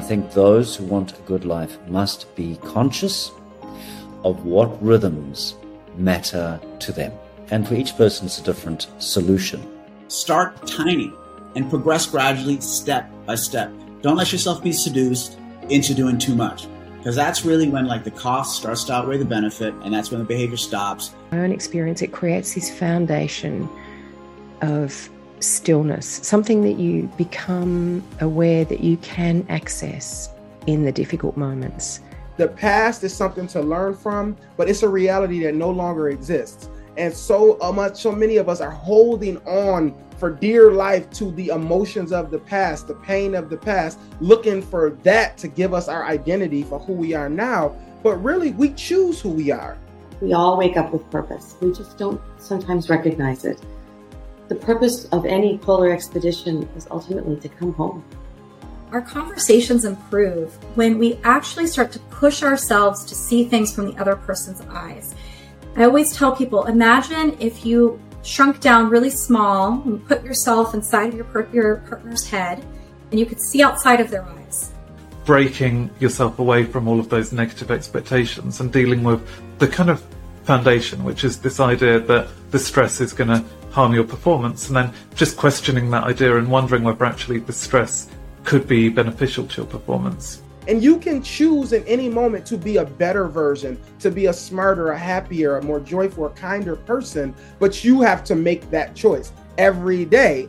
think those who want a good life must be conscious of what rhythms matter to them. And for each person, it's a different solution. Start tiny and progress gradually, step by step. Don't let yourself be seduced into doing too much because that's really when like the cost starts to outweigh the benefit and that's when the behavior stops my own experience it creates this foundation of stillness something that you become aware that you can access in the difficult moments the past is something to learn from but it's a reality that no longer exists and so much so many of us are holding on for dear life to the emotions of the past, the pain of the past, looking for that to give us our identity for who we are now. But really, we choose who we are. We all wake up with purpose. We just don't sometimes recognize it. The purpose of any polar expedition is ultimately to come home. Our conversations improve when we actually start to push ourselves to see things from the other person's eyes. I always tell people imagine if you shrunk down really small and put yourself inside of your, your partner's head and you could see outside of their eyes. Breaking yourself away from all of those negative expectations and dealing with the kind of foundation, which is this idea that the stress is going to harm your performance, and then just questioning that idea and wondering whether actually the stress could be beneficial to your performance. And you can choose in any moment to be a better version, to be a smarter, a happier, a more joyful, a kinder person, but you have to make that choice every day